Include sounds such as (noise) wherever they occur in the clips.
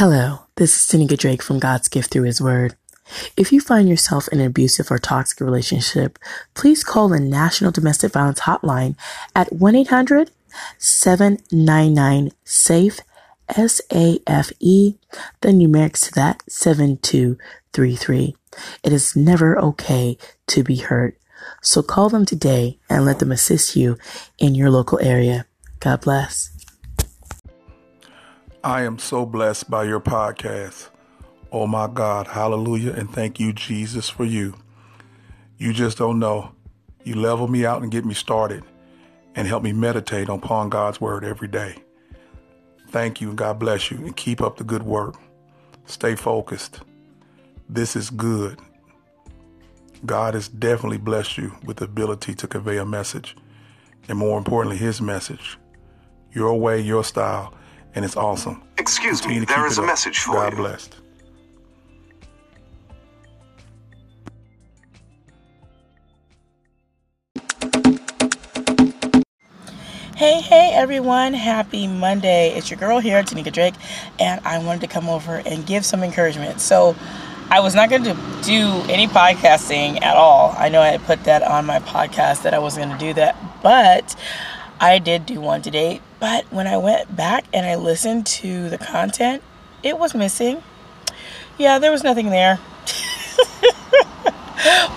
Hello, this is Tanika Drake from God's Gift Through His Word. If you find yourself in an abusive or toxic relationship, please call the National Domestic Violence Hotline at 1 800 799 SAFE, S A F E, the numerics to that 7233. It is never okay to be hurt. So call them today and let them assist you in your local area. God bless. I am so blessed by your podcast. Oh my God, hallelujah, and thank you, Jesus, for you. You just don't know. You level me out and get me started and help me meditate upon God's word every day. Thank you, and God bless you, and keep up the good work. Stay focused. This is good. God has definitely blessed you with the ability to convey a message, and more importantly, His message. Your way, your style and it's awesome. Excuse Continue me, there is a up. message for God you. God blessed. Hey, hey everyone, happy Monday. It's your girl here, Tanika Drake, and I wanted to come over and give some encouragement. So, I was not going to do any podcasting at all. I know I had put that on my podcast that I wasn't going to do that, but I did do one today, but when I went back and I listened to the content, it was missing. Yeah, there was nothing there. (laughs)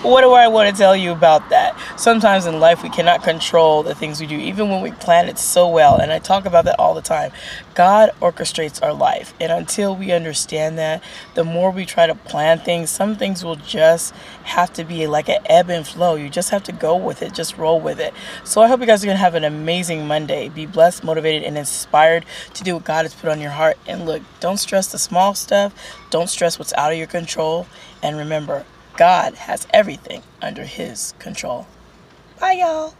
what do I want to tell you about that? Sometimes in life we cannot control the things we do, even when we plan it so well. And I talk about that all the time. God orchestrates our life. And until we understand that, the more we try to plan things, some things will just have to be like an ebb and flow. You just have to go with it, just roll with it. So I hope you guys are going to have an amazing Monday. Be blessed, motivated, and inspired to do what God has put on your heart. And look, don't stress the small stuff, don't stress what's out of your control. And remember, God has everything under his control. Bye, y'all.